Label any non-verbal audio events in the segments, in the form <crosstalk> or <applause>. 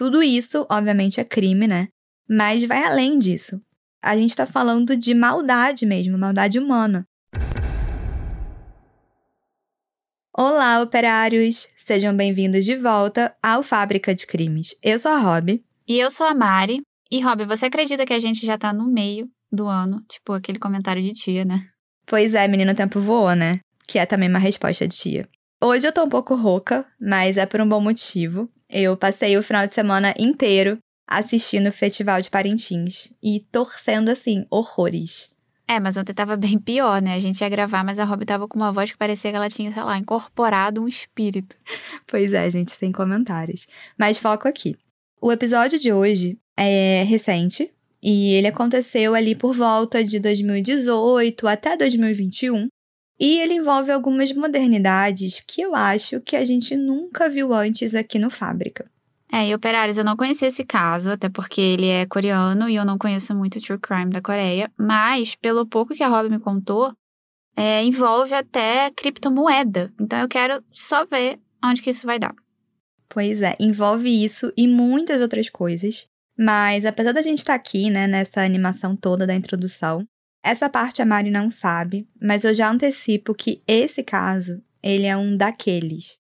Tudo isso, obviamente, é crime, né? Mas vai além disso. A gente tá falando de maldade mesmo, maldade humana. Olá, operários! Sejam bem-vindos de volta ao Fábrica de Crimes. Eu sou a Rob. E eu sou a Mari. E, Rob, você acredita que a gente já tá no meio do ano? Tipo, aquele comentário de tia, né? Pois é, menino, o tempo voou, né? Que é também uma resposta de tia. Hoje eu tô um pouco rouca, mas é por um bom motivo. Eu passei o final de semana inteiro assistindo o Festival de Parintins e torcendo, assim, horrores. É, mas ontem tava bem pior, né? A gente ia gravar, mas a Rob tava com uma voz que parecia que ela tinha, sei lá, incorporado um espírito. Pois é, gente, sem comentários. Mas foco aqui. O episódio de hoje é recente e ele aconteceu ali por volta de 2018 até 2021. E ele envolve algumas modernidades que eu acho que a gente nunca viu antes aqui no Fábrica. É, e Operários, eu não conheci esse caso, até porque ele é coreano e eu não conheço muito o True Crime da Coreia, mas pelo pouco que a Rob me contou, é, envolve até criptomoeda. Então eu quero só ver onde que isso vai dar. Pois é, envolve isso e muitas outras coisas. Mas apesar da gente estar tá aqui, né, nessa animação toda da introdução, essa parte a Mari não sabe, mas eu já antecipo que esse caso, ele é um daqueles.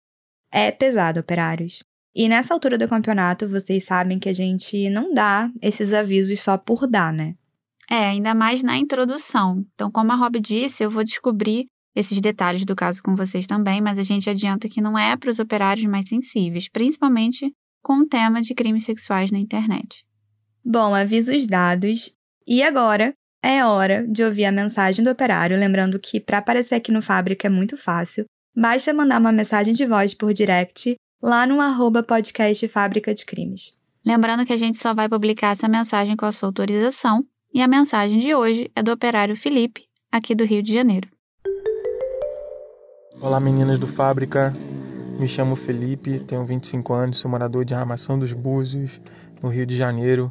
É pesado, operários. E nessa altura do campeonato, vocês sabem que a gente não dá esses avisos só por dar, né? É, ainda mais na introdução. Então, como a Rob disse, eu vou descobrir esses detalhes do caso com vocês também, mas a gente adianta que não é para os operários mais sensíveis, principalmente com o tema de crimes sexuais na internet. Bom, avisos dados. E agora é hora de ouvir a mensagem do operário, lembrando que para aparecer aqui no Fábrica é muito fácil. Basta mandar uma mensagem de voz por direct lá no arroba podcast Fábrica de Crimes. Lembrando que a gente só vai publicar essa mensagem com a sua autorização, e a mensagem de hoje é do operário Felipe, aqui do Rio de Janeiro. Olá meninas do Fábrica, me chamo Felipe, tenho 25 anos, sou morador de Armação dos Búzios, no Rio de Janeiro,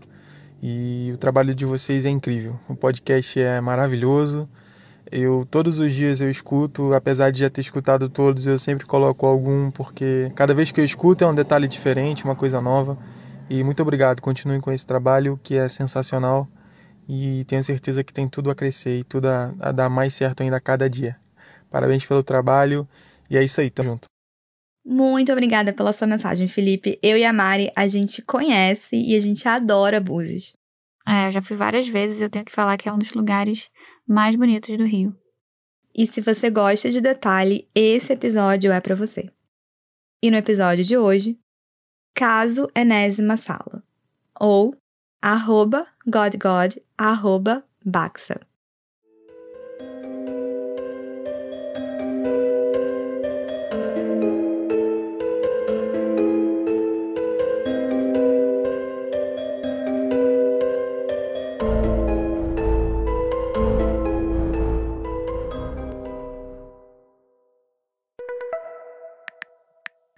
e o trabalho de vocês é incrível. O podcast é maravilhoso, eu todos os dias eu escuto, apesar de já ter escutado todos, eu sempre coloco algum porque cada vez que eu escuto é um detalhe diferente, uma coisa nova. E muito obrigado, continuem com esse trabalho que é sensacional e tenho certeza que tem tudo a crescer e tudo a, a dar mais certo ainda a cada dia. Parabéns pelo trabalho e é isso aí, tamo junto. Muito obrigada pela sua mensagem, Felipe. Eu e a Mari, a gente conhece e a gente adora Búzios. É, eu já fui várias vezes, eu tenho que falar que é um dos lugares mais bonitos do Rio. E se você gosta de detalhe, esse episódio é para você. E no episódio de hoje, caso enésima sala, ou arroba godgod arroba baxa.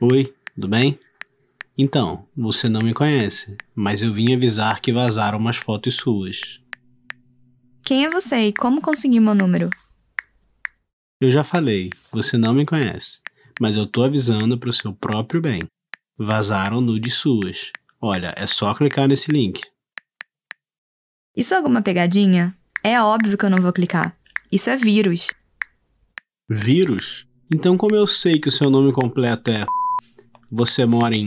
Oi, tudo bem? Então, você não me conhece, mas eu vim avisar que vazaram umas fotos suas. Quem é você e como conseguiu meu número? Eu já falei, você não me conhece, mas eu tô avisando pro seu próprio bem. Vazaram nudes suas. Olha, é só clicar nesse link. Isso é alguma pegadinha? É óbvio que eu não vou clicar. Isso é vírus. Vírus? Então, como eu sei que o seu nome completo é você mora em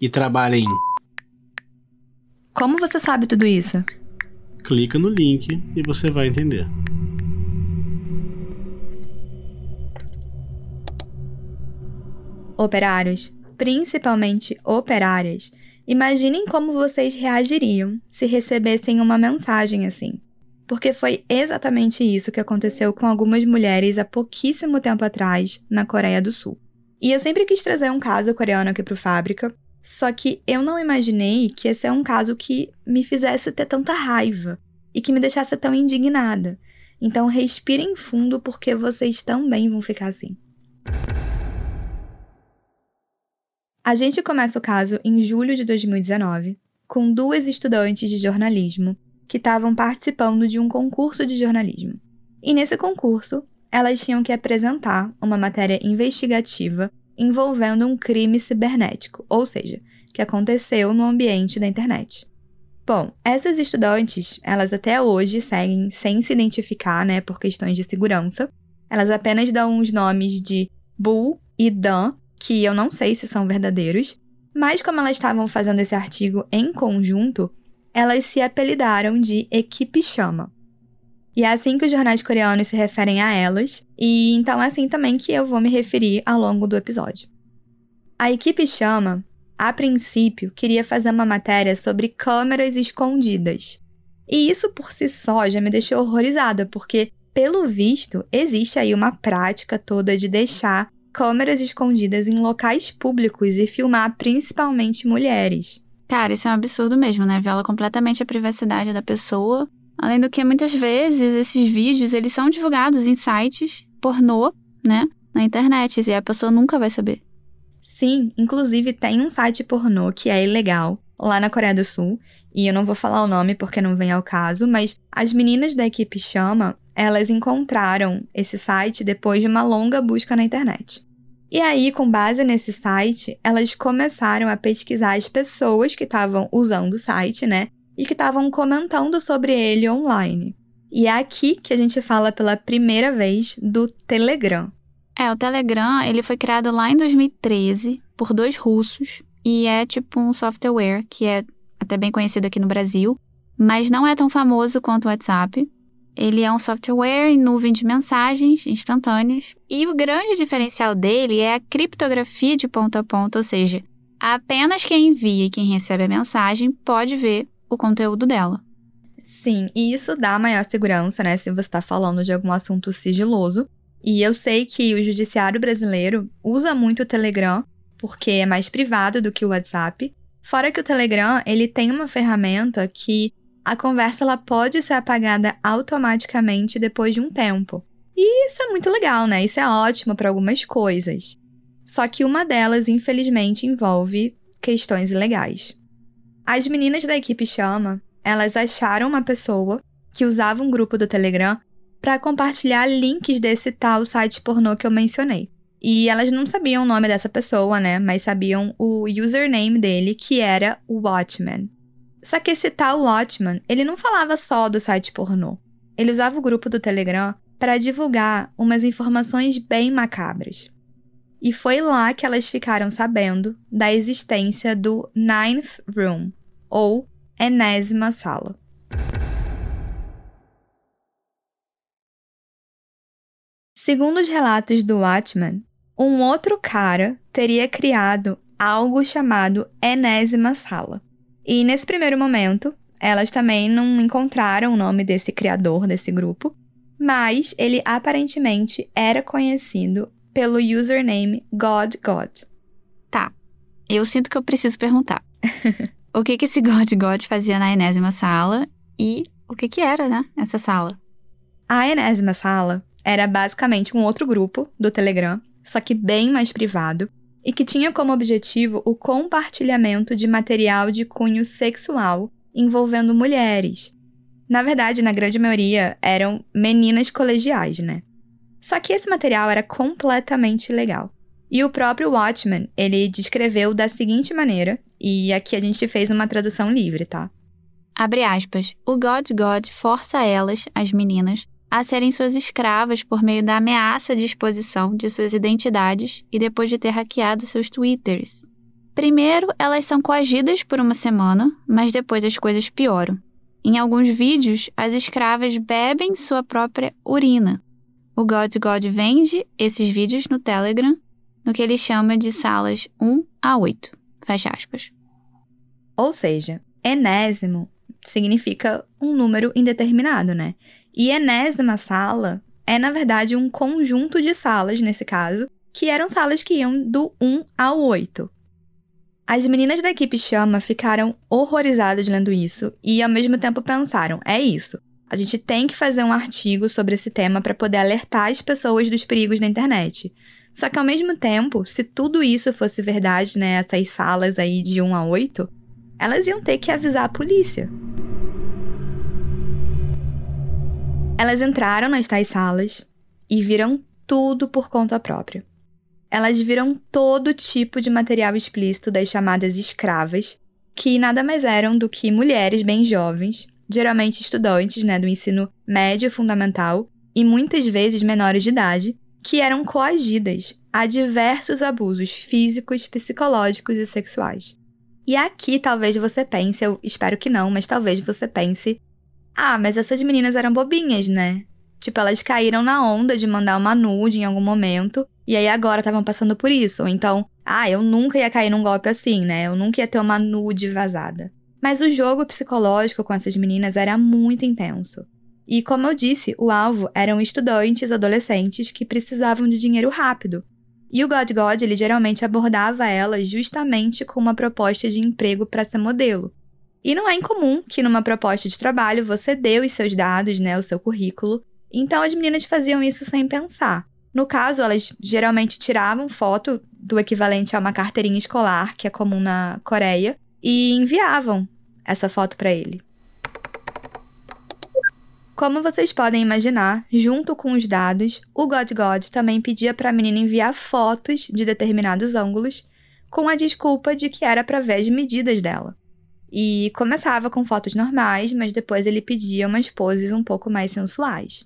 e trabalha em. Como você sabe tudo isso? Clica no link e você vai entender. Operários, principalmente operárias, imaginem como vocês reagiriam se recebessem uma mensagem assim. Porque foi exatamente isso que aconteceu com algumas mulheres há pouquíssimo tempo atrás na Coreia do Sul. E eu sempre quis trazer um caso coreano aqui pro Fábrica, só que eu não imaginei que esse é um caso que me fizesse ter tanta raiva e que me deixasse tão indignada. Então respirem fundo porque vocês também vão ficar assim. A gente começa o caso em julho de 2019, com duas estudantes de jornalismo que estavam participando de um concurso de jornalismo. E nesse concurso, elas tinham que apresentar uma matéria investigativa envolvendo um crime cibernético, ou seja, que aconteceu no ambiente da internet. Bom, essas estudantes, elas até hoje seguem sem se identificar, né, por questões de segurança. Elas apenas dão os nomes de Bull e Dan, que eu não sei se são verdadeiros, mas como elas estavam fazendo esse artigo em conjunto, elas se apelidaram de Equipe Chama. E é assim que os jornais coreanos se referem a elas, e então é assim também que eu vou me referir ao longo do episódio. A equipe Chama a princípio, queria fazer uma matéria sobre câmeras escondidas. E isso por si só já me deixou horrorizada, porque, pelo visto, existe aí uma prática toda de deixar câmeras escondidas em locais públicos e filmar principalmente mulheres. Cara, isso é um absurdo mesmo, né? Viola completamente a privacidade da pessoa. Além do que, muitas vezes, esses vídeos, eles são divulgados em sites pornô, né? Na internet, e a pessoa nunca vai saber. Sim, inclusive tem um site pornô que é ilegal lá na Coreia do Sul, e eu não vou falar o nome porque não vem ao caso, mas as meninas da equipe Chama, elas encontraram esse site depois de uma longa busca na internet. E aí, com base nesse site, elas começaram a pesquisar as pessoas que estavam usando o site, né? E que estavam comentando sobre ele online. E é aqui que a gente fala pela primeira vez do Telegram. É, o Telegram, ele foi criado lá em 2013 por dois russos e é tipo um software que é até bem conhecido aqui no Brasil, mas não é tão famoso quanto o WhatsApp. Ele é um software em nuvem de mensagens instantâneas e o grande diferencial dele é a criptografia de ponta a ponta, ou seja, apenas quem envia e quem recebe a mensagem pode ver o conteúdo dela. Sim, e isso dá maior segurança, né, se você está falando de algum assunto sigiloso, e eu sei que o judiciário brasileiro usa muito o Telegram porque é mais privado do que o WhatsApp. Fora que o Telegram, ele tem uma ferramenta que a conversa ela pode ser apagada automaticamente depois de um tempo. E isso é muito legal, né? Isso é ótimo para algumas coisas. Só que uma delas, infelizmente, envolve questões ilegais. As meninas da equipe Chama, elas acharam uma pessoa que usava um grupo do Telegram para compartilhar links desse tal site pornô que eu mencionei. E elas não sabiam o nome dessa pessoa, né? Mas sabiam o username dele, que era Watchman. Só que esse tal Watchman, ele não falava só do site pornô. Ele usava o grupo do Telegram para divulgar umas informações bem macabras. E foi lá que elas ficaram sabendo da existência do Ninth Room, ou enésima sala. Segundo os relatos do Watchman, um outro cara teria criado algo chamado Enésima Sala. E nesse primeiro momento, elas também não encontraram o nome desse criador desse grupo, mas ele aparentemente era conhecido pelo username God God. Tá, eu sinto que eu preciso perguntar. <laughs> o que que esse God God fazia na enésima sala e o que que era, né, essa sala? A enésima sala era basicamente um outro grupo do Telegram, só que bem mais privado, e que tinha como objetivo o compartilhamento de material de cunho sexual envolvendo mulheres. Na verdade, na grande maioria, eram meninas colegiais, né? Só que esse material era completamente ilegal. E o próprio Watchman, ele descreveu da seguinte maneira, e aqui a gente fez uma tradução livre, tá? Abre aspas. O God God força elas, as meninas, a serem suas escravas por meio da ameaça de exposição de suas identidades e depois de ter hackeado seus twitters. Primeiro, elas são coagidas por uma semana, mas depois as coisas pioram. Em alguns vídeos, as escravas bebem sua própria urina. O God God vende esses vídeos no Telegram, no que ele chama de salas 1 a 8. Fecha aspas. Ou seja, enésimo significa um número indeterminado, né? E enésima sala é, na verdade, um conjunto de salas, nesse caso, que eram salas que iam do 1 ao 8. As meninas da equipe Chama ficaram horrorizadas lendo isso e, ao mesmo tempo, pensaram: é isso. A gente tem que fazer um artigo sobre esse tema para poder alertar as pessoas dos perigos da internet. Só que, ao mesmo tempo, se tudo isso fosse verdade, né, essas salas aí de 1 a 8, elas iam ter que avisar a polícia. Elas entraram nas tais salas e viram tudo por conta própria. elas viram todo tipo de material explícito das chamadas escravas, que nada mais eram do que mulheres bem jovens, geralmente estudantes né, do ensino médio fundamental e muitas vezes menores de idade, que eram coagidas a diversos abusos físicos, psicológicos e sexuais. E aqui talvez você pense, eu espero que não, mas talvez você pense: ah, mas essas meninas eram bobinhas, né? Tipo, elas caíram na onda de mandar uma nude em algum momento e aí agora estavam passando por isso. Ou então, ah, eu nunca ia cair num golpe assim, né? Eu nunca ia ter uma nude vazada. Mas o jogo psicológico com essas meninas era muito intenso. E como eu disse, o alvo eram estudantes adolescentes que precisavam de dinheiro rápido. E o God God, ele geralmente abordava elas justamente com uma proposta de emprego para ser modelo. E não é incomum que numa proposta de trabalho você dê os seus dados, né, o seu currículo, então as meninas faziam isso sem pensar. No caso, elas geralmente tiravam foto do equivalente a uma carteirinha escolar, que é comum na Coreia, e enviavam essa foto para ele. Como vocês podem imaginar, junto com os dados, o God God também pedia para a menina enviar fotos de determinados ângulos, com a desculpa de que era para ver as medidas dela. E começava com fotos normais, mas depois ele pedia umas poses um pouco mais sensuais.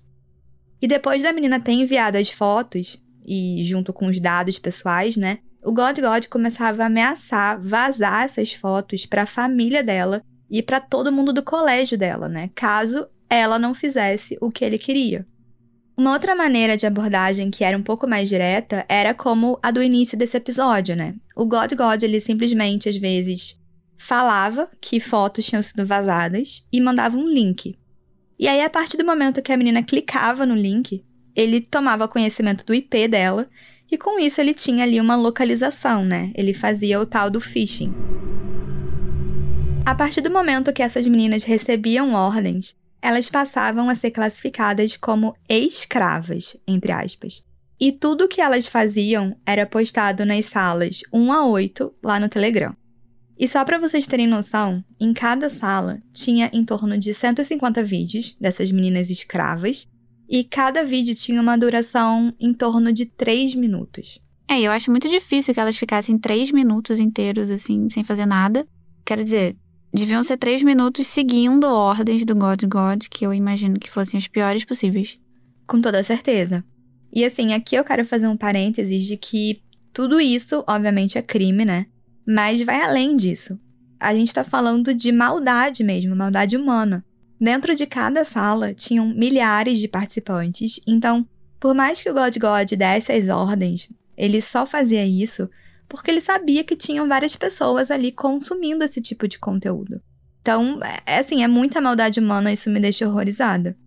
E depois da menina ter enviado as fotos, e junto com os dados pessoais, né? O God God começava a ameaçar vazar essas fotos para a família dela e para todo mundo do colégio dela, né? Caso ela não fizesse o que ele queria. Uma outra maneira de abordagem que era um pouco mais direta era como a do início desse episódio, né? O God God ele simplesmente às vezes falava que fotos tinham sido vazadas e mandava um link. E aí, a partir do momento que a menina clicava no link, ele tomava conhecimento do IP dela e com isso ele tinha ali uma localização, né? Ele fazia o tal do phishing. A partir do momento que essas meninas recebiam ordens, elas passavam a ser classificadas como escravas, entre aspas. E tudo que elas faziam era postado nas salas 1 a 8 lá no Telegram. E só para vocês terem noção, em cada sala tinha em torno de 150 vídeos dessas meninas escravas, e cada vídeo tinha uma duração em torno de 3 minutos. É, eu acho muito difícil que elas ficassem 3 minutos inteiros, assim, sem fazer nada. Quero dizer, deviam ser 3 minutos seguindo ordens do God God, que eu imagino que fossem as piores possíveis. Com toda certeza. E assim, aqui eu quero fazer um parênteses de que tudo isso, obviamente, é crime, né? Mas vai além disso. A gente está falando de maldade mesmo, maldade humana. Dentro de cada sala tinham milhares de participantes, então, por mais que o God God desse as ordens, ele só fazia isso porque ele sabia que tinham várias pessoas ali consumindo esse tipo de conteúdo. Então, é assim, é muita maldade humana, isso me deixa horrorizada.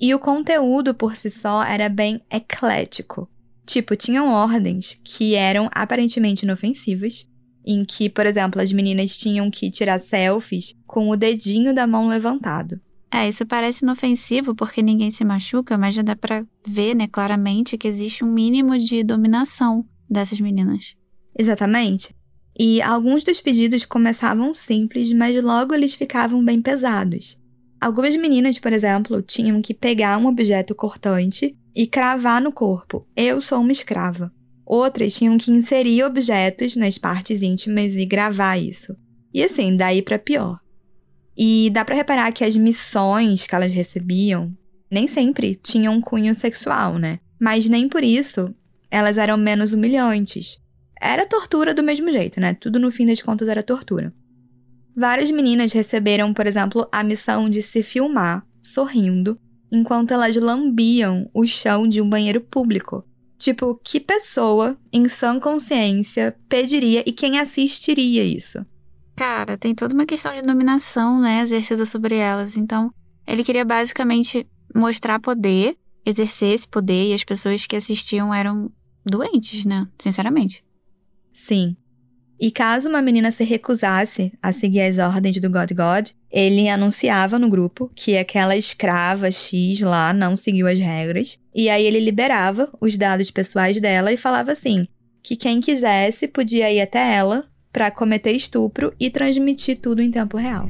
E o conteúdo por si só era bem eclético. Tipo, tinham ordens que eram aparentemente inofensivas, em que, por exemplo, as meninas tinham que tirar selfies com o dedinho da mão levantado. É, isso parece inofensivo porque ninguém se machuca, mas já dá pra ver, né, claramente que existe um mínimo de dominação dessas meninas. Exatamente. E alguns dos pedidos começavam simples, mas logo eles ficavam bem pesados. Algumas meninas, por exemplo, tinham que pegar um objeto cortante e cravar no corpo: Eu sou uma escrava. Outras tinham que inserir objetos nas partes íntimas e gravar isso. E assim, daí para pior. E dá para reparar que as missões que elas recebiam nem sempre tinham um cunho sexual, né? Mas nem por isso elas eram menos humilhantes. Era tortura do mesmo jeito, né? Tudo no fim das contas era tortura. Várias meninas receberam, por exemplo, a missão de se filmar sorrindo enquanto elas lambiam o chão de um banheiro público Tipo, que pessoa em sã consciência pediria e quem assistiria isso? Cara, tem toda uma questão de dominação, né, exercida sobre elas. Então, ele queria basicamente mostrar poder, exercer esse poder, e as pessoas que assistiam eram doentes, né? Sinceramente. Sim. E caso uma menina se recusasse a seguir as ordens do God God, ele anunciava no grupo que aquela escrava X lá não seguiu as regras, e aí ele liberava os dados pessoais dela e falava assim: que quem quisesse podia ir até ela para cometer estupro e transmitir tudo em tempo real.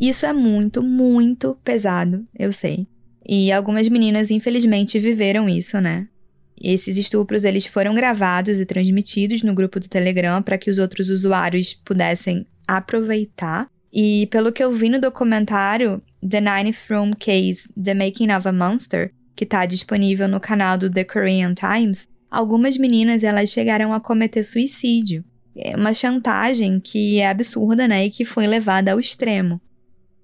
Isso é muito, muito pesado, eu sei. E algumas meninas, infelizmente, viveram isso, né? Esses estupros eles foram gravados e transmitidos no grupo do Telegram para que os outros usuários pudessem aproveitar. E pelo que eu vi no documentário The Nine From Case: The Making of a Monster, que está disponível no canal do The Korean Times, algumas meninas elas chegaram a cometer suicídio. É uma chantagem que é absurda, né, e que foi levada ao extremo.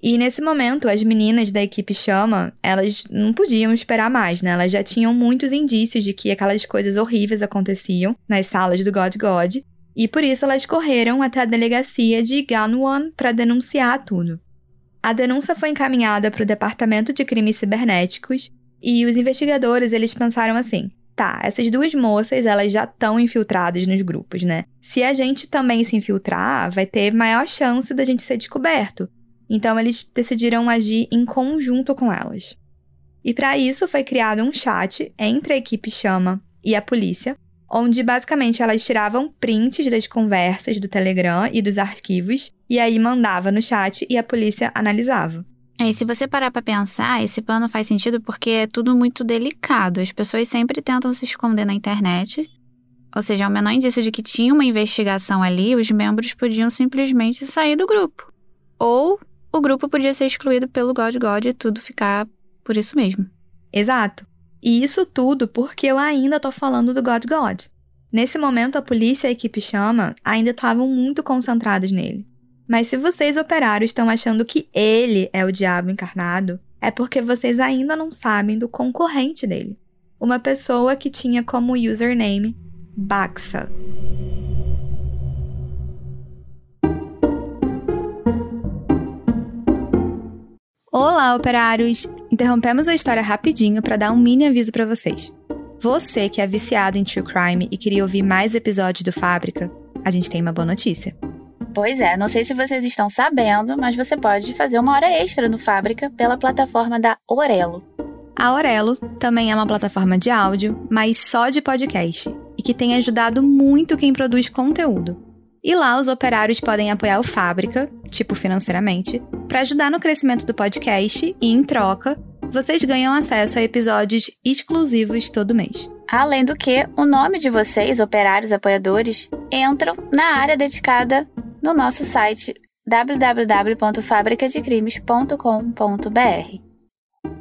E nesse momento, as meninas da equipe Chama, elas não podiam esperar mais, né? Elas já tinham muitos indícios de que aquelas coisas horríveis aconteciam nas salas do God God, e por isso elas correram até a delegacia de Ganwon para denunciar tudo. A denúncia foi encaminhada para o Departamento de Crimes Cibernéticos e os investigadores eles pensaram assim: tá, essas duas moças elas já estão infiltradas nos grupos, né? Se a gente também se infiltrar, vai ter maior chance da gente ser descoberto. Então eles decidiram agir em conjunto com elas. E para isso foi criado um chat entre a equipe Chama e a polícia, onde basicamente elas tiravam prints das conversas do Telegram e dos arquivos e aí mandava no chat e a polícia analisava. É, e se você parar para pensar, esse plano faz sentido porque é tudo muito delicado. As pessoas sempre tentam se esconder na internet. Ou seja, ao menor indício de que tinha uma investigação ali, os membros podiam simplesmente sair do grupo. Ou o grupo podia ser excluído pelo God God e tudo ficar por isso mesmo. Exato. E isso tudo porque eu ainda tô falando do God God. Nesse momento, a polícia e a equipe Chama ainda estavam muito concentrados nele. Mas se vocês operários estão achando que ele é o diabo encarnado, é porque vocês ainda não sabem do concorrente dele. Uma pessoa que tinha como username Baxa. Olá, operários! Interrompemos a história rapidinho para dar um mini aviso para vocês. Você que é viciado em true crime e queria ouvir mais episódios do Fábrica, a gente tem uma boa notícia. Pois é, não sei se vocês estão sabendo, mas você pode fazer uma hora extra no Fábrica pela plataforma da Orelo. A Orelo também é uma plataforma de áudio, mas só de podcast, e que tem ajudado muito quem produz conteúdo. E lá os operários podem apoiar o Fábrica, tipo financeiramente, para ajudar no crescimento do podcast e, em troca, vocês ganham acesso a episódios exclusivos todo mês. Além do que, o nome de vocês, operários apoiadores, entram na área dedicada no nosso site www.fabricadecrimes.com.br.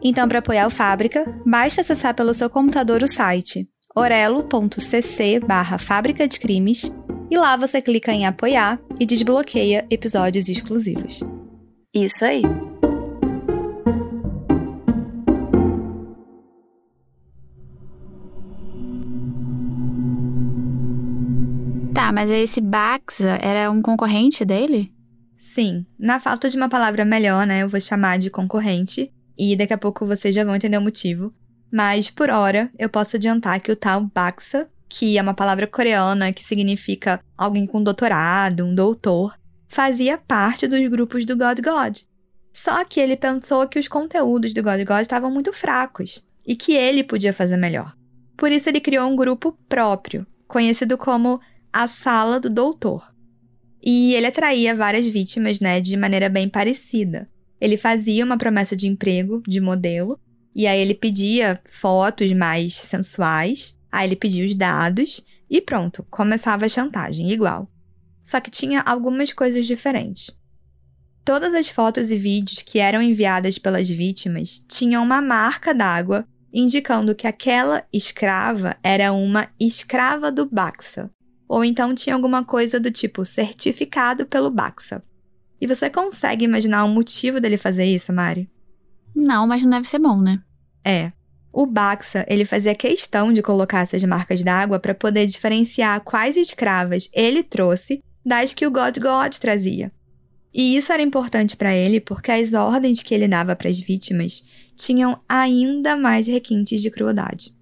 Então, para apoiar o Fábrica, basta acessar pelo seu computador o site orelo.cc barra Fábrica de Crimes e lá você clica em apoiar e desbloqueia episódios exclusivos. Isso aí. Tá, mas esse Baxa era um concorrente dele? Sim. Na falta de uma palavra melhor, né, eu vou chamar de concorrente. E daqui a pouco vocês já vão entender o motivo. Mas, por hora, eu posso adiantar que o tal Baxa que é uma palavra coreana que significa alguém com doutorado, um doutor, fazia parte dos grupos do God God. Só que ele pensou que os conteúdos do God God estavam muito fracos e que ele podia fazer melhor. Por isso ele criou um grupo próprio, conhecido como a Sala do Doutor. E ele atraía várias vítimas, né, de maneira bem parecida. Ele fazia uma promessa de emprego de modelo, e aí ele pedia fotos mais sensuais, Aí ele pedia os dados e pronto, começava a chantagem, igual. Só que tinha algumas coisas diferentes. Todas as fotos e vídeos que eram enviadas pelas vítimas tinham uma marca d'água indicando que aquela escrava era uma escrava do Baxa. Ou então tinha alguma coisa do tipo certificado pelo Baxa. E você consegue imaginar o motivo dele fazer isso, Mari? Não, mas não deve ser bom, né? É. O Baxa, ele fazia questão de colocar essas marcas d'água para poder diferenciar quais escravas ele trouxe das que o God God trazia. E isso era importante para ele porque as ordens que ele dava para as vítimas tinham ainda mais requintes de crueldade.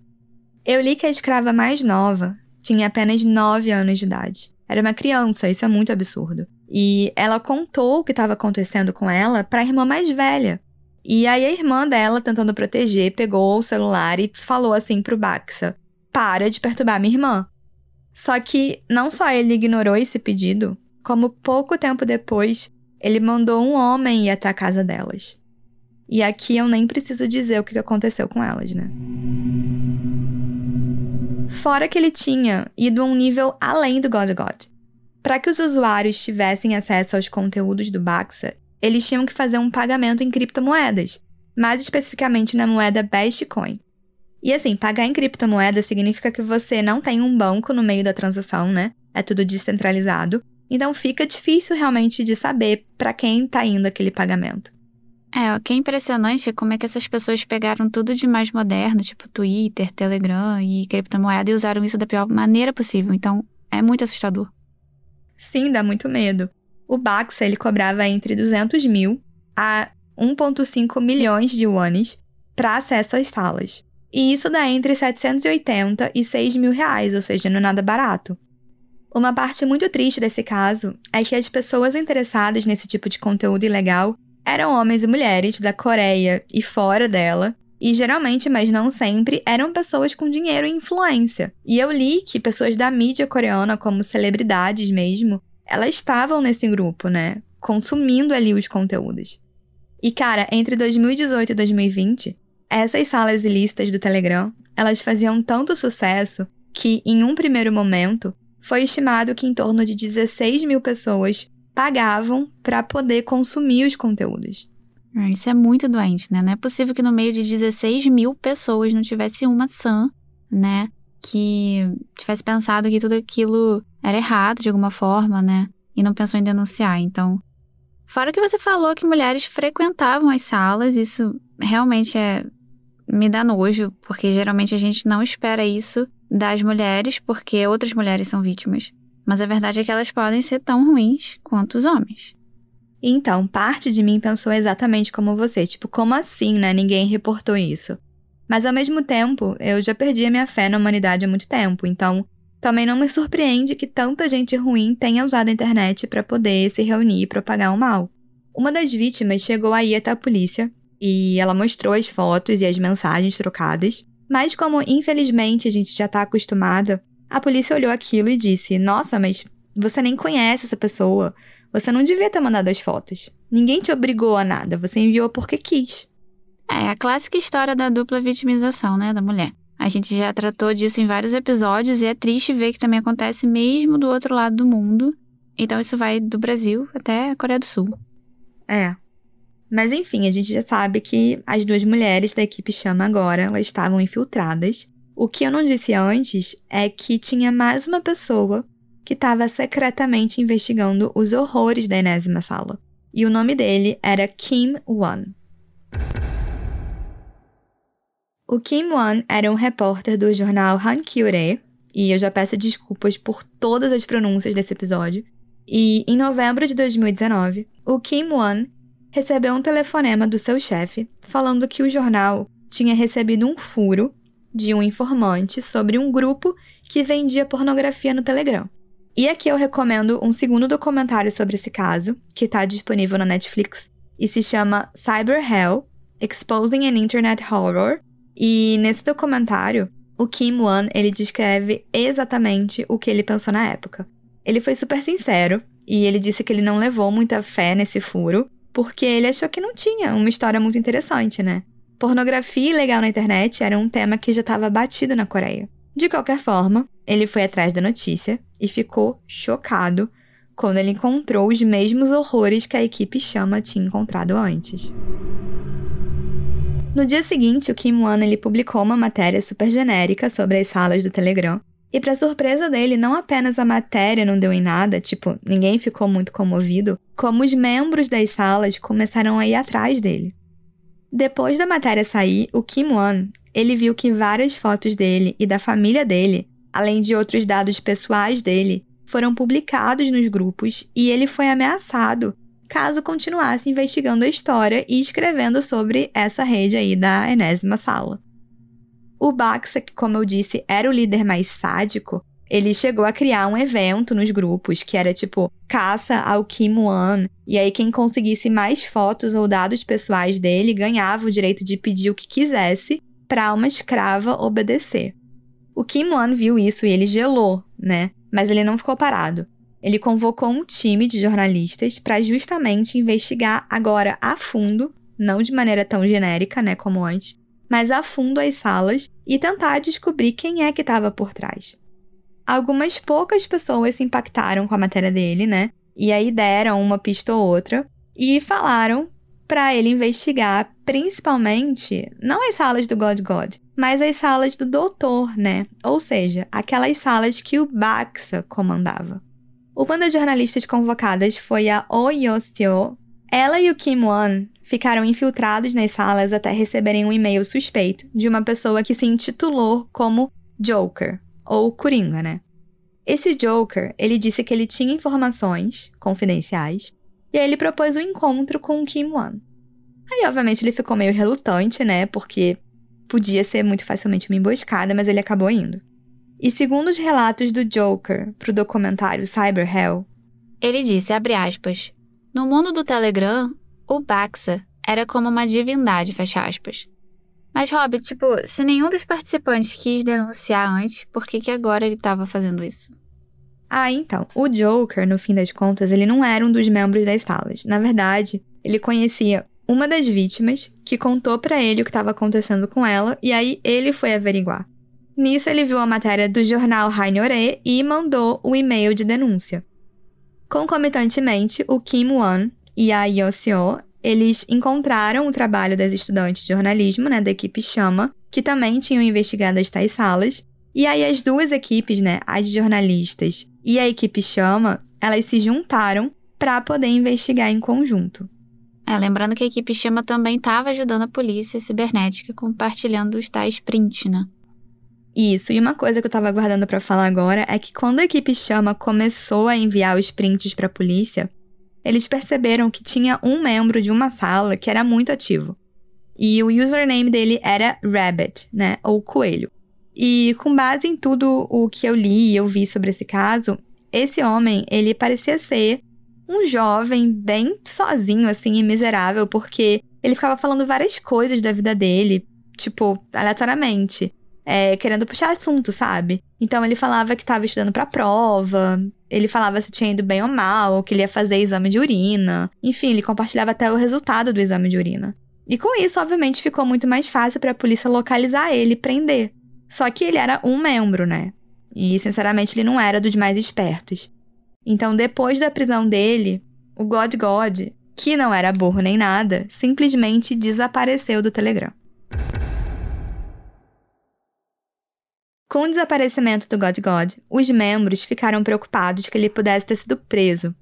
Eu li que a escrava mais nova tinha apenas 9 anos de idade. Era uma criança, isso é muito absurdo. E ela contou o que estava acontecendo com ela para a irmã mais velha, e aí a irmã dela, tentando proteger, pegou o celular e falou assim pro Baxa: Para de perturbar minha irmã. Só que não só ele ignorou esse pedido, como pouco tempo depois, ele mandou um homem ir até a casa delas. E aqui eu nem preciso dizer o que aconteceu com elas, né? Fora que ele tinha ido a um nível além do God God. Para que os usuários tivessem acesso aos conteúdos do Baxa, eles tinham que fazer um pagamento em criptomoedas, mais especificamente na moeda Bestcoin. E assim, pagar em criptomoeda significa que você não tem um banco no meio da transação, né? É tudo descentralizado. Então fica difícil realmente de saber para quem está indo aquele pagamento. É, o que é impressionante é como é que essas pessoas pegaram tudo de mais moderno, tipo Twitter, Telegram e criptomoeda, e usaram isso da pior maneira possível. Então, é muito assustador. Sim, dá muito medo. O Baxa, ele cobrava entre 200 mil a 1,5 milhões de yuanes para acesso às salas. E isso dá entre 780 e 6 mil reais, ou seja, não é nada barato. Uma parte muito triste desse caso é que as pessoas interessadas nesse tipo de conteúdo ilegal eram homens e mulheres da Coreia e fora dela, e geralmente, mas não sempre, eram pessoas com dinheiro e influência. E eu li que pessoas da mídia coreana, como celebridades mesmo, elas estavam nesse grupo, né? Consumindo ali os conteúdos. E cara, entre 2018 e 2020, essas salas ilícitas do Telegram, elas faziam tanto sucesso que, em um primeiro momento, foi estimado que em torno de 16 mil pessoas pagavam para poder consumir os conteúdos. Ah, isso é muito doente, né? Não é possível que no meio de 16 mil pessoas não tivesse uma sã, né? Que tivesse pensado que tudo aquilo era errado de alguma forma, né? E não pensou em denunciar. Então, fora que você falou que mulheres frequentavam as salas, isso realmente é me dá nojo, porque geralmente a gente não espera isso das mulheres, porque outras mulheres são vítimas. Mas a verdade é que elas podem ser tão ruins quanto os homens. Então, parte de mim pensou exatamente como você, tipo, como assim, né? Ninguém reportou isso. Mas ao mesmo tempo, eu já perdi a minha fé na humanidade há muito tempo, então também não me surpreende que tanta gente ruim tenha usado a internet para poder se reunir e propagar o mal. Uma das vítimas chegou aí até a polícia e ela mostrou as fotos e as mensagens trocadas, mas como infelizmente a gente já tá acostumada, a polícia olhou aquilo e disse: Nossa, mas você nem conhece essa pessoa. Você não devia ter mandado as fotos. Ninguém te obrigou a nada, você enviou porque quis. É a clássica história da dupla vitimização, né, da mulher. A gente já tratou disso em vários episódios e é triste ver que também acontece mesmo do outro lado do mundo. Então isso vai do Brasil até a Coreia do Sul. É. Mas enfim, a gente já sabe que as duas mulheres da equipe Chama agora, elas estavam infiltradas o que eu não disse antes é que tinha mais uma pessoa que estava secretamente investigando os horrores da enésima sala. E o nome dele era Kim Won. O Kim Won era um repórter do jornal Hankyure, e eu já peço desculpas por todas as pronúncias desse episódio. E em novembro de 2019, o Kim Won recebeu um telefonema do seu chefe falando que o jornal tinha recebido um furo de um informante sobre um grupo que vendia pornografia no Telegram. E aqui eu recomendo um segundo documentário sobre esse caso, que está disponível na Netflix e se chama Cyber Hell: Exposing an Internet Horror. E nesse documentário, o Kim Won ele descreve exatamente o que ele pensou na época. Ele foi super sincero e ele disse que ele não levou muita fé nesse furo, porque ele achou que não tinha uma história muito interessante, né? Pornografia ilegal na internet era um tema que já estava batido na Coreia. De qualquer forma, ele foi atrás da notícia e ficou chocado quando ele encontrou os mesmos horrores que a equipe Chama tinha encontrado antes. No dia seguinte, o Kim Won ele publicou uma matéria super genérica sobre as salas do Telegram. E para surpresa dele, não apenas a matéria não deu em nada, tipo, ninguém ficou muito comovido, como os membros das salas começaram a ir atrás dele. Depois da matéria sair, o Kim Won, ele viu que várias fotos dele e da família dele, além de outros dados pessoais dele, foram publicados nos grupos e ele foi ameaçado caso continuasse investigando a história e escrevendo sobre essa rede aí da enésima sala. O Baxa, que como eu disse, era o líder mais sádico, ele chegou a criar um evento nos grupos que era tipo caça ao Kim Won. E aí, quem conseguisse mais fotos ou dados pessoais dele ganhava o direito de pedir o que quisesse para uma escrava obedecer. O Kim Won viu isso e ele gelou, né? Mas ele não ficou parado. Ele convocou um time de jornalistas para justamente investigar agora a fundo não de maneira tão genérica, né, como antes, mas a fundo as salas e tentar descobrir quem é que estava por trás. Algumas poucas pessoas se impactaram com a matéria dele, né? E aí deram uma pista ou outra e falaram para ele investigar principalmente não as salas do God God, mas as salas do doutor, né? Ou seja, aquelas salas que o Baxa comandava. Uma das jornalistas convocadas foi a Oh Yostyo. Ela e o Kim Won ficaram infiltrados nas salas até receberem um e-mail suspeito de uma pessoa que se intitulou como Joker, ou Coringa, né? Esse Joker, ele disse que ele tinha informações confidenciais e aí ele propôs um encontro com o Kim Won. Aí, obviamente, ele ficou meio relutante, né? Porque podia ser muito facilmente uma emboscada, mas ele acabou indo. E segundo os relatos do Joker pro documentário Cyber Hell, ele disse, abre aspas, no mundo do Telegram, o Baxa era como uma divindade, fecha aspas. Mas, Rob, tipo, se nenhum dos participantes quis denunciar antes, por que, que agora ele estava fazendo isso? Ah, então. O Joker, no fim das contas, ele não era um dos membros das salas. Na verdade, ele conhecia uma das vítimas que contou para ele o que estava acontecendo com ela e aí ele foi averiguar. Nisso, ele viu a matéria do jornal Rainore e mandou o e-mail de denúncia. Concomitantemente, o Kim Won e a Yoseo, eles encontraram o trabalho das estudantes de jornalismo, né, da equipe Chama, que também tinham investigado as tais salas, e aí as duas equipes, né, as de jornalistas e a equipe Chama, elas se juntaram para poder investigar em conjunto. É, lembrando que a equipe Chama também estava ajudando a polícia cibernética compartilhando os tais prints, né? Isso, e uma coisa que eu estava aguardando para falar agora é que quando a equipe Chama começou a enviar os prints para a polícia, eles perceberam que tinha um membro de uma sala que era muito ativo. E o username dele era Rabbit, né, ou coelho. E com base em tudo o que eu li e eu vi sobre esse caso, esse homem, ele parecia ser um jovem bem sozinho, assim, e miserável, porque ele ficava falando várias coisas da vida dele, tipo, aleatoriamente. É, querendo puxar assunto, sabe? Então ele falava que estava estudando pra prova, ele falava se tinha ido bem ou mal, que ele ia fazer exame de urina. Enfim, ele compartilhava até o resultado do exame de urina. E com isso, obviamente, ficou muito mais fácil para a polícia localizar ele e prender. Só que ele era um membro, né? E, sinceramente, ele não era dos mais espertos. Então, depois da prisão dele, o God God, que não era burro nem nada, simplesmente desapareceu do Telegram. Com o desaparecimento do God God, os membros ficaram preocupados que ele pudesse ter sido preso.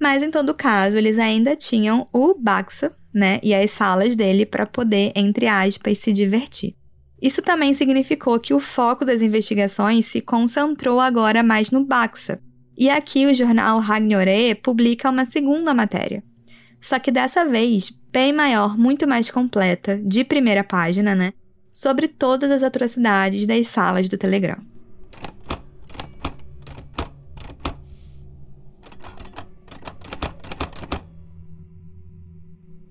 Mas em todo caso, eles ainda tinham o Baxa, né, e as salas dele para poder, entre aspas, se divertir. Isso também significou que o foco das investigações se concentrou agora mais no Baxa, e aqui o jornal Ragnore publica uma segunda matéria. Só que dessa vez, bem maior, muito mais completa, de primeira página, né? Sobre todas as atrocidades das salas do Telegram.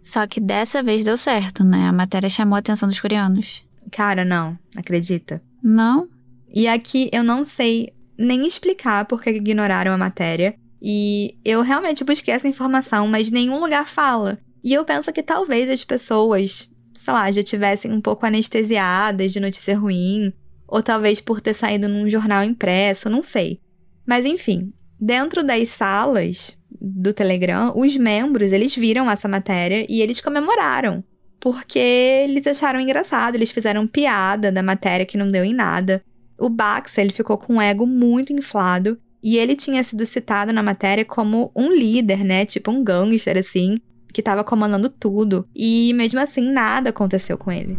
Só que dessa vez deu certo, né? A matéria chamou a atenção dos coreanos. Cara, não, acredita? Não? E aqui eu não sei nem explicar por que ignoraram a matéria. E eu realmente busquei essa informação, mas nenhum lugar fala. E eu penso que talvez as pessoas, sei lá, já tivessem um pouco anestesiadas de notícia ruim, ou talvez por ter saído num jornal impresso, não sei. Mas enfim, dentro das salas do Telegram, os membros, eles viram essa matéria e eles comemoraram. Porque eles acharam engraçado, eles fizeram piada da matéria que não deu em nada. O Baxa, ele ficou com um ego muito inflado e ele tinha sido citado na matéria como um líder, né? Tipo um gangster, assim, que estava comandando tudo. E mesmo assim, nada aconteceu com ele.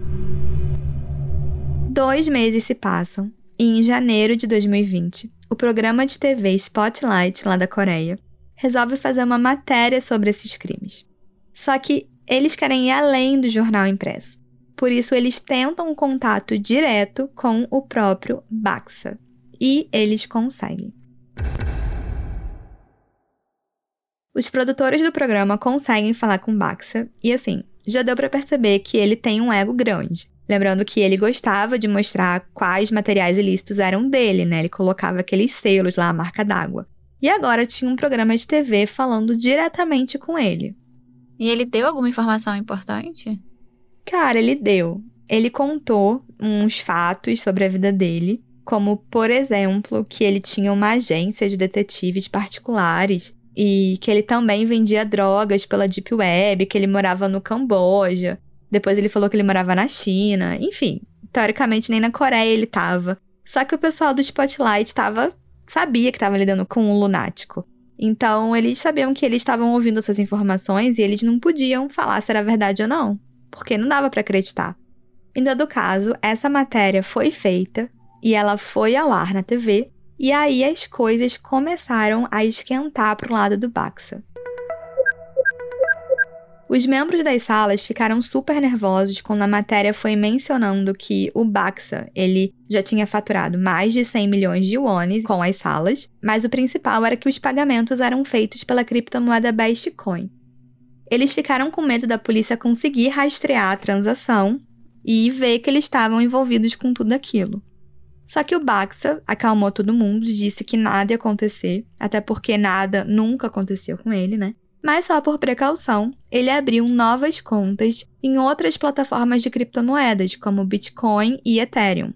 Dois meses se passam e em janeiro de 2020, o programa de TV Spotlight, lá da Coreia, resolve fazer uma matéria sobre esses crimes. Só que eles querem ir além do jornal impresso. Por isso, eles tentam um contato direto com o próprio Baxa. E eles conseguem. Os produtores do programa conseguem falar com Baxa e assim, já deu para perceber que ele tem um ego grande. Lembrando que ele gostava de mostrar quais materiais ilícitos eram dele, né? Ele colocava aqueles selos lá, a marca d'água. E agora tinha um programa de TV falando diretamente com ele. E ele deu alguma informação importante? Cara, ele deu. Ele contou uns fatos sobre a vida dele, como, por exemplo, que ele tinha uma agência de detetives particulares e que ele também vendia drogas pela Deep Web, que ele morava no Camboja. Depois ele falou que ele morava na China. Enfim, teoricamente nem na Coreia ele tava. Só que o pessoal do Spotlight tava, sabia que estava lidando com um lunático. Então, eles sabiam que eles estavam ouvindo essas informações e eles não podiam falar se era verdade ou não, porque não dava para acreditar. Em todo caso, essa matéria foi feita e ela foi ao ar na TV, e aí as coisas começaram a esquentar para o lado do Baxa. Os membros das salas ficaram super nervosos quando a matéria foi mencionando que o Baxa, ele já tinha faturado mais de 100 milhões de wones com as salas, mas o principal era que os pagamentos eram feitos pela criptomoeda Bestcoin. Eles ficaram com medo da polícia conseguir rastrear a transação e ver que eles estavam envolvidos com tudo aquilo. Só que o Baxa acalmou todo mundo, disse que nada ia acontecer, até porque nada nunca aconteceu com ele, né? Mas só por precaução, ele abriu novas contas em outras plataformas de criptomoedas, como Bitcoin e Ethereum.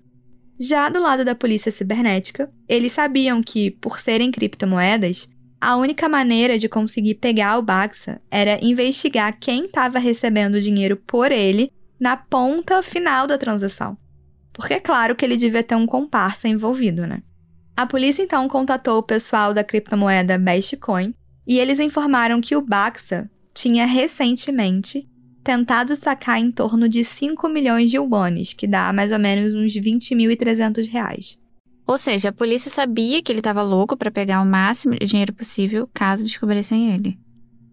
Já do lado da polícia cibernética, eles sabiam que, por serem criptomoedas, a única maneira de conseguir pegar o Baxa era investigar quem estava recebendo dinheiro por ele na ponta final da transação. Porque é claro que ele devia ter um comparsa envolvido, né? A polícia então contatou o pessoal da criptomoeda Bestcoin e eles informaram que o Baxa tinha recentemente tentado sacar em torno de 5 milhões de yuanes, que dá mais ou menos uns 20.300 reais. Ou seja, a polícia sabia que ele estava louco para pegar o máximo de dinheiro possível caso descobrissem ele.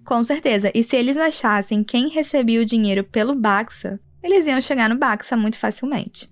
Com certeza. E se eles achassem quem recebia o dinheiro pelo Baxa, eles iam chegar no Baxa muito facilmente.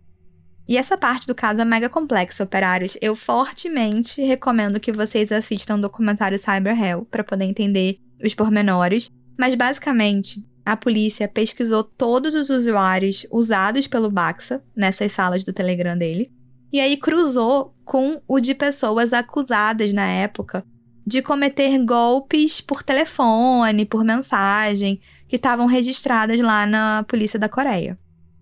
E essa parte do caso é mega complexa, operários. Eu fortemente recomendo que vocês assistam o documentário Cyber Hell para poder entender os pormenores. Mas basicamente, a polícia pesquisou todos os usuários usados pelo Baxa nessas salas do Telegram dele. E aí cruzou com o de pessoas acusadas na época de cometer golpes por telefone, por mensagem, que estavam registradas lá na polícia da Coreia.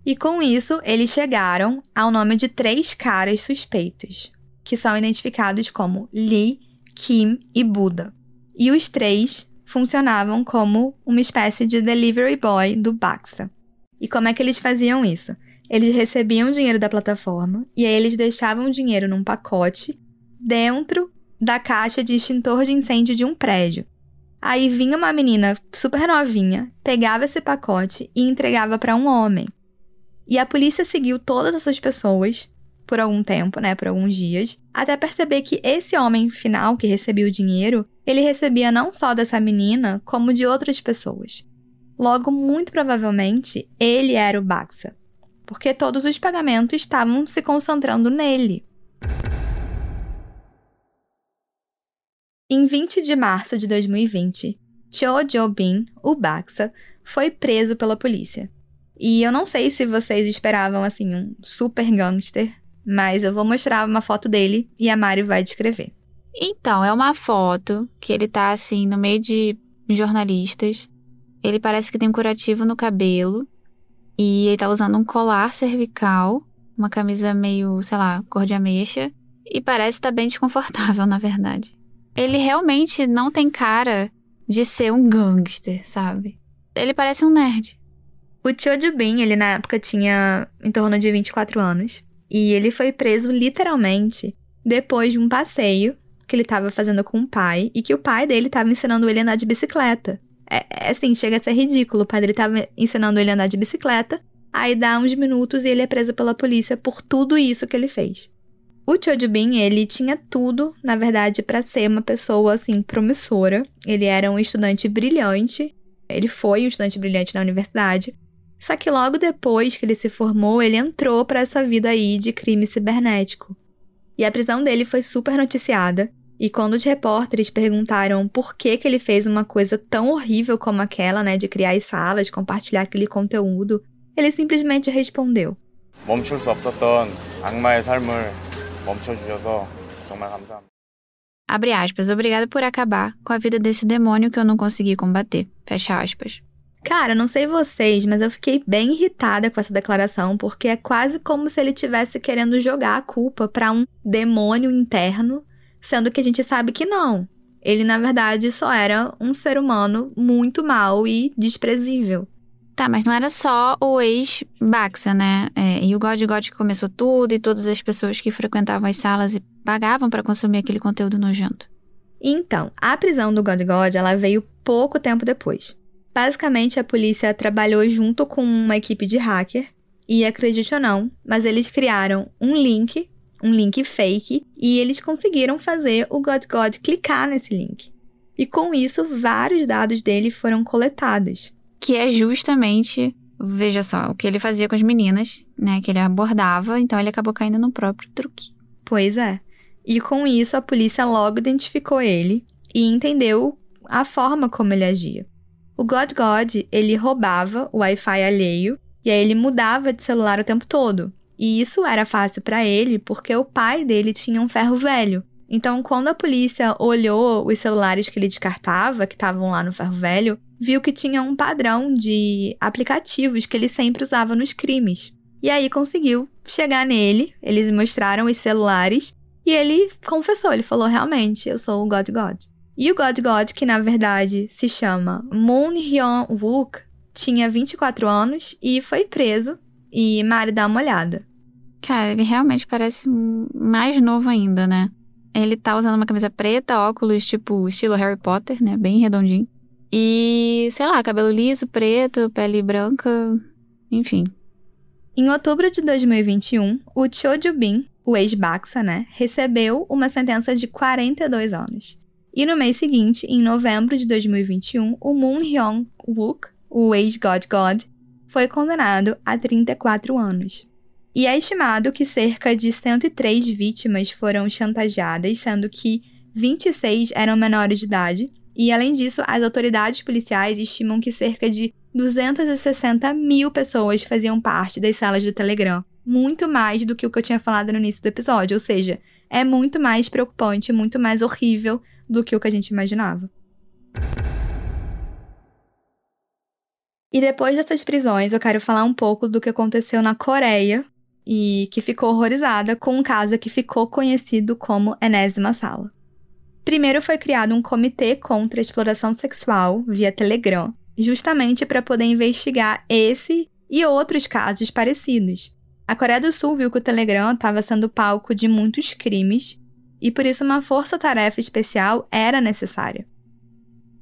E com isso, eles chegaram ao nome de três caras suspeitos, que são identificados como Lee, Kim e Buda. E os três funcionavam como uma espécie de delivery boy do Baxa. E como é que eles faziam isso? Eles recebiam dinheiro da plataforma e aí eles deixavam o dinheiro num pacote dentro da caixa de extintor de incêndio de um prédio. Aí vinha uma menina super novinha, pegava esse pacote e entregava para um homem. E a polícia seguiu todas essas pessoas por algum tempo, né, por alguns dias, até perceber que esse homem final que recebia o dinheiro, ele recebia não só dessa menina, como de outras pessoas. Logo, muito provavelmente, ele era o Baxa, porque todos os pagamentos estavam se concentrando nele. Em 20 de março de 2020, Cho Jo-bin, o Baxa, foi preso pela polícia. E eu não sei se vocês esperavam, assim, um super gangster, mas eu vou mostrar uma foto dele e a Mari vai descrever. Então, é uma foto que ele tá, assim, no meio de jornalistas. Ele parece que tem um curativo no cabelo. E ele tá usando um colar cervical, uma camisa meio, sei lá, cor de ameixa. E parece estar tá bem desconfortável, <laughs> na verdade. Ele realmente não tem cara de ser um gangster, sabe? Ele parece um nerd. O Cho Bin, ele na época tinha em torno de 24 anos. E ele foi preso literalmente depois de um passeio que ele estava fazendo com o pai e que o pai dele estava ensinando ele a andar de bicicleta. É, é assim, chega a ser ridículo. O pai dele estava ensinando ele a andar de bicicleta, aí dá uns minutos e ele é preso pela polícia por tudo isso que ele fez. O Cho Bin, ele tinha tudo, na verdade, para ser uma pessoa assim promissora. Ele era um estudante brilhante. Ele foi um estudante brilhante na universidade, só que logo depois que ele se formou, ele entrou para essa vida aí de crime cibernético. E a prisão dele foi super noticiada. E quando os repórteres perguntaram por que, que ele fez uma coisa tão horrível como aquela, né, de criar as salas, compartilhar aquele conteúdo, ele simplesmente respondeu: 멈출 수 없었던 악마의 삶을 멈춰주셔서 정말 감사합니다. Abre aspas, obrigado por acabar com a vida desse demônio que eu não consegui combater. Fecha aspas. Cara, não sei vocês, mas eu fiquei bem irritada com essa declaração, porque é quase como se ele tivesse querendo jogar a culpa para um demônio interno, sendo que a gente sabe que não. Ele, na verdade, só era um ser humano muito mal e desprezível. Tá, mas não era só o ex-Baxa, né? É, e o God God que começou tudo e todas as pessoas que frequentavam as salas e pagavam para consumir aquele conteúdo nojento. Então, a prisão do God God, ela veio pouco tempo depois. Basicamente, a polícia trabalhou junto com uma equipe de hacker, e acredite ou não, mas eles criaram um link, um link fake, e eles conseguiram fazer o God God clicar nesse link. E com isso, vários dados dele foram coletados. Que é justamente, veja só, o que ele fazia com as meninas, né? Que ele abordava, então ele acabou caindo no próprio truque. Pois é. E com isso, a polícia logo identificou ele e entendeu a forma como ele agia. O God God, ele roubava o Wi-Fi alheio e aí ele mudava de celular o tempo todo. E isso era fácil para ele porque o pai dele tinha um ferro velho. Então, quando a polícia olhou os celulares que ele descartava, que estavam lá no ferro velho, viu que tinha um padrão de aplicativos que ele sempre usava nos crimes. E aí conseguiu chegar nele, eles mostraram os celulares e ele confessou, ele falou realmente, eu sou o God God. E o God God, que na verdade se chama Moon Hyun Wook, tinha 24 anos e foi preso. E Mari dá uma olhada. Cara, ele realmente parece mais novo ainda, né? Ele tá usando uma camisa preta, óculos tipo estilo Harry Potter, né? Bem redondinho. E, sei lá, cabelo liso, preto, pele branca, enfim. Em outubro de 2021, o Cho Ju-bin, o ex-Baxa, né, recebeu uma sentença de 42 anos. E no mês seguinte, em novembro de 2021, o Moon Hyung-wook, o ex-God God, foi condenado a 34 anos. E é estimado que cerca de 103 vítimas foram chantageadas, sendo que 26 eram menores de idade. E, além disso, as autoridades policiais estimam que cerca de 260 mil pessoas faziam parte das salas do Telegram. Muito mais do que o que eu tinha falado no início do episódio. Ou seja, é muito mais preocupante, muito mais horrível do que o que a gente imaginava. E depois dessas prisões, eu quero falar um pouco do que aconteceu na Coreia e que ficou horrorizada com um caso que ficou conhecido como Enésima Sala. Primeiro foi criado um comitê contra a exploração sexual via Telegram, justamente para poder investigar esse e outros casos parecidos. A Coreia do Sul viu que o Telegram estava sendo palco de muitos crimes e por isso uma força-tarefa especial era necessária.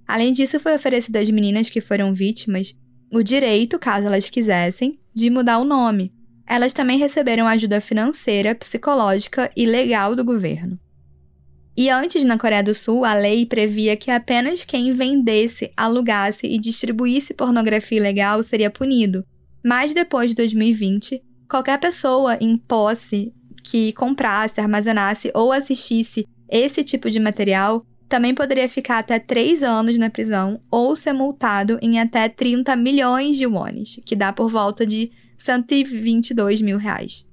Além disso, foi oferecido às meninas que foram vítimas o direito, caso elas quisessem, de mudar o nome. Elas também receberam ajuda financeira, psicológica e legal do governo. E antes, na Coreia do Sul, a lei previa que apenas quem vendesse, alugasse e distribuísse pornografia ilegal seria punido. Mas depois de 2020, qualquer pessoa em posse que comprasse, armazenasse ou assistisse esse tipo de material também poderia ficar até 3 anos na prisão ou ser multado em até 30 milhões de wones, que dá por volta de 122 mil reais.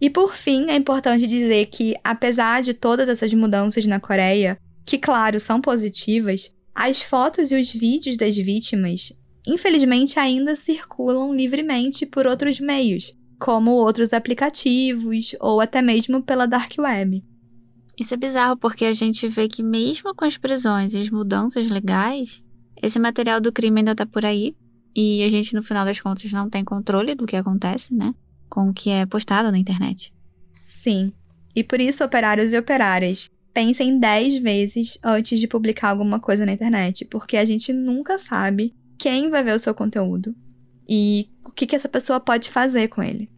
E por fim, é importante dizer que, apesar de todas essas mudanças na Coreia, que claro são positivas, as fotos e os vídeos das vítimas, infelizmente, ainda circulam livremente por outros meios, como outros aplicativos ou até mesmo pela dark web. Isso é bizarro porque a gente vê que mesmo com as prisões e as mudanças legais, esse material do crime ainda tá por aí e a gente no final das contas não tem controle do que acontece, né? Com o que é postado na internet. Sim. E por isso operários e operárias pensem 10 vezes antes de publicar alguma coisa na internet, porque a gente nunca sabe quem vai ver o seu conteúdo e o que, que essa pessoa pode fazer com ele.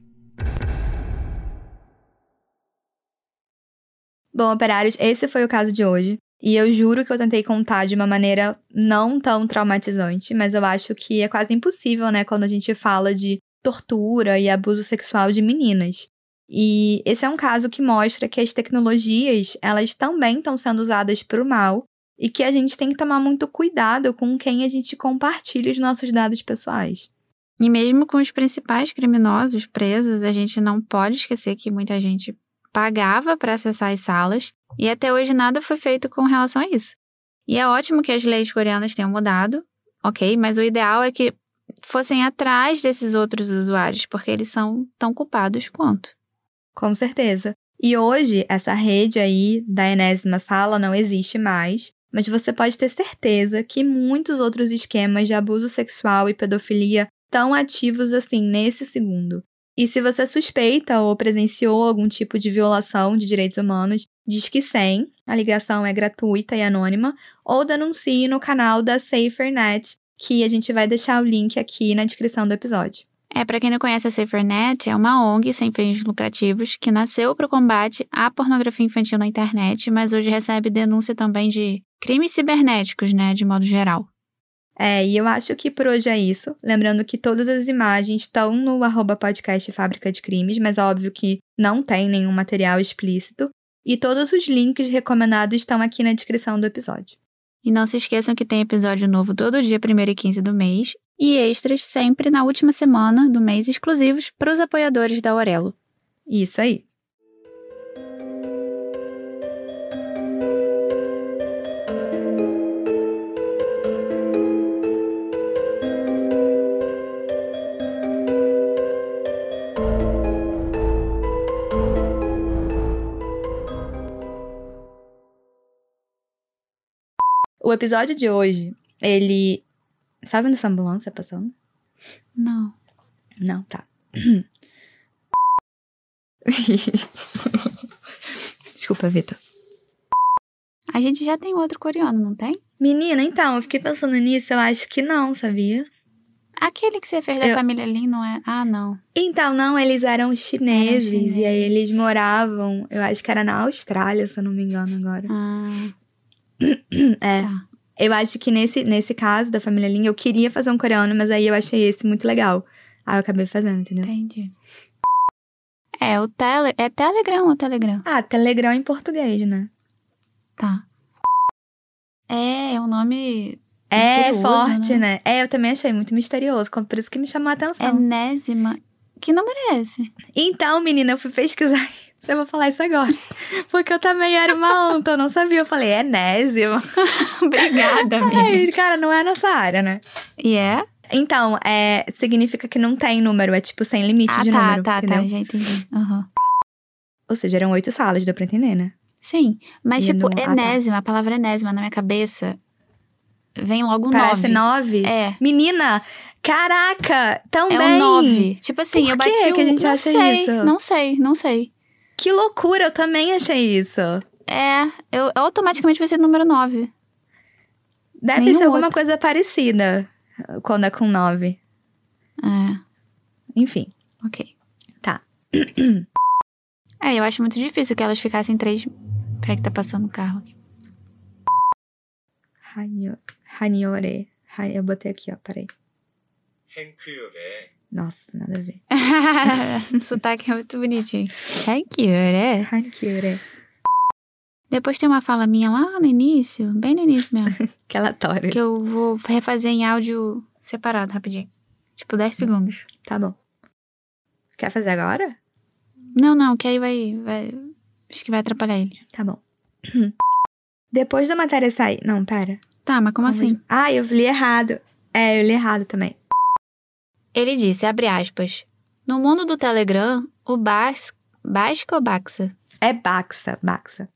Bom, operários, esse foi o caso de hoje. E eu juro que eu tentei contar de uma maneira não tão traumatizante, mas eu acho que é quase impossível, né, quando a gente fala de tortura e abuso sexual de meninas. E esse é um caso que mostra que as tecnologias, elas também estão sendo usadas para o mal e que a gente tem que tomar muito cuidado com quem a gente compartilha os nossos dados pessoais. E mesmo com os principais criminosos presos, a gente não pode esquecer que muita gente pagava para acessar as salas e até hoje nada foi feito com relação a isso. E é ótimo que as leis coreanas tenham mudado, ok, mas o ideal é que fossem atrás desses outros usuários, porque eles são tão culpados quanto. Com certeza. E hoje, essa rede aí da enésima sala não existe mais, mas você pode ter certeza que muitos outros esquemas de abuso sexual e pedofilia estão ativos assim nesse segundo. E se você suspeita ou presenciou algum tipo de violação de direitos humanos, diz que 100, a ligação é gratuita e anônima, ou denuncie no canal da SaferNet, que a gente vai deixar o link aqui na descrição do episódio. É, para quem não conhece a SaferNet, é uma ONG sem fins lucrativos que nasceu para o combate à pornografia infantil na internet, mas hoje recebe denúncia também de crimes cibernéticos, né, de modo geral. É, e eu acho que por hoje é isso. Lembrando que todas as imagens estão no arroba podcast Fábrica de Crimes, mas é óbvio que não tem nenhum material explícito. E todos os links recomendados estão aqui na descrição do episódio. E não se esqueçam que tem episódio novo todo dia 1 e 15 do mês e extras sempre na última semana do mês exclusivos para os apoiadores da Aurelo. Isso aí. Episódio de hoje, ele. Sabe onde essa ambulância tá passando? Não. Não, tá. <laughs> Desculpa, Vitor. A gente já tem outro coreano, não tem? Menina, então, eu fiquei pensando nisso, eu acho que não, sabia? Aquele que você fez da Eu- família Lin, não é? Ah, não. Então, não, eles eram chineses, Eram chineses. e aí eles moravam, eu acho que era na Austrália, se eu não me engano agora. Ah, <clears throat> É. tá. Eu acho que nesse, nesse caso da família Lin, eu queria fazer um coreano, mas aí eu achei esse muito legal. Aí eu acabei fazendo, entendeu? Entendi. É, o tele... É Telegram ou Telegram? Ah, Telegram em português, né? Tá. É, é um nome É forte, né? né? É, eu também achei muito misterioso, por isso que me chamou a atenção. Enésima. Que número é esse? Então, menina, eu fui pesquisar. Eu vou falar isso agora. <laughs> Porque eu também era uma anta, eu não sabia. Eu falei, enésimo. <laughs> Obrigada, Ai, cara, não é a nossa área, né? E é? Então, é, significa que não tem número, é tipo sem limite Ah, de tá, número, tá, entendeu? tá. Já entendi. Aham. Ou seja, eram oito salas, deu pra entender, né? Sim, mas E tipo, no- ah, tá. enésima, a palavra enésima na minha cabeça vem logo um Parece nove. nove? É. Menina, caraca, também. É um nove. Tipo assim, Por eu que bati que a gente não acha sei, isso? Não sei, não sei. Que loucura, eu também achei isso. É, eu, automaticamente vai ser número 9. Deve Nenhum ser alguma outro. coisa parecida quando é com 9. É. Enfim. Ok. Tá. é, eu acho muito difícil que elas ficassem três. Peraí que tá passando o carro aqui. Hanyore. Eu botei aqui, ó, peraí. Nossa, nada a ver. <laughs> o sotaque é muito bonitinho. Thank you, né? Hanyore. Depois tem uma fala minha lá no início, bem no início mesmo. <laughs> Que aleatório. que eu vou refazer em áudio separado, rapidinho. Tipo, 10 segundos. Tá bom. Quer fazer agora? Não, não, que aí vai, vai. Acho que vai atrapalhar ele. Tá bom. <clears throat> Depois da matéria sair. Não, pera. Tá, mas como assim? Ah, eu li errado. É, eu li errado também. Ele disse, abre aspas. No mundo do Telegram, o Bas... Basca ou Baxa? É Baxa, Baxa.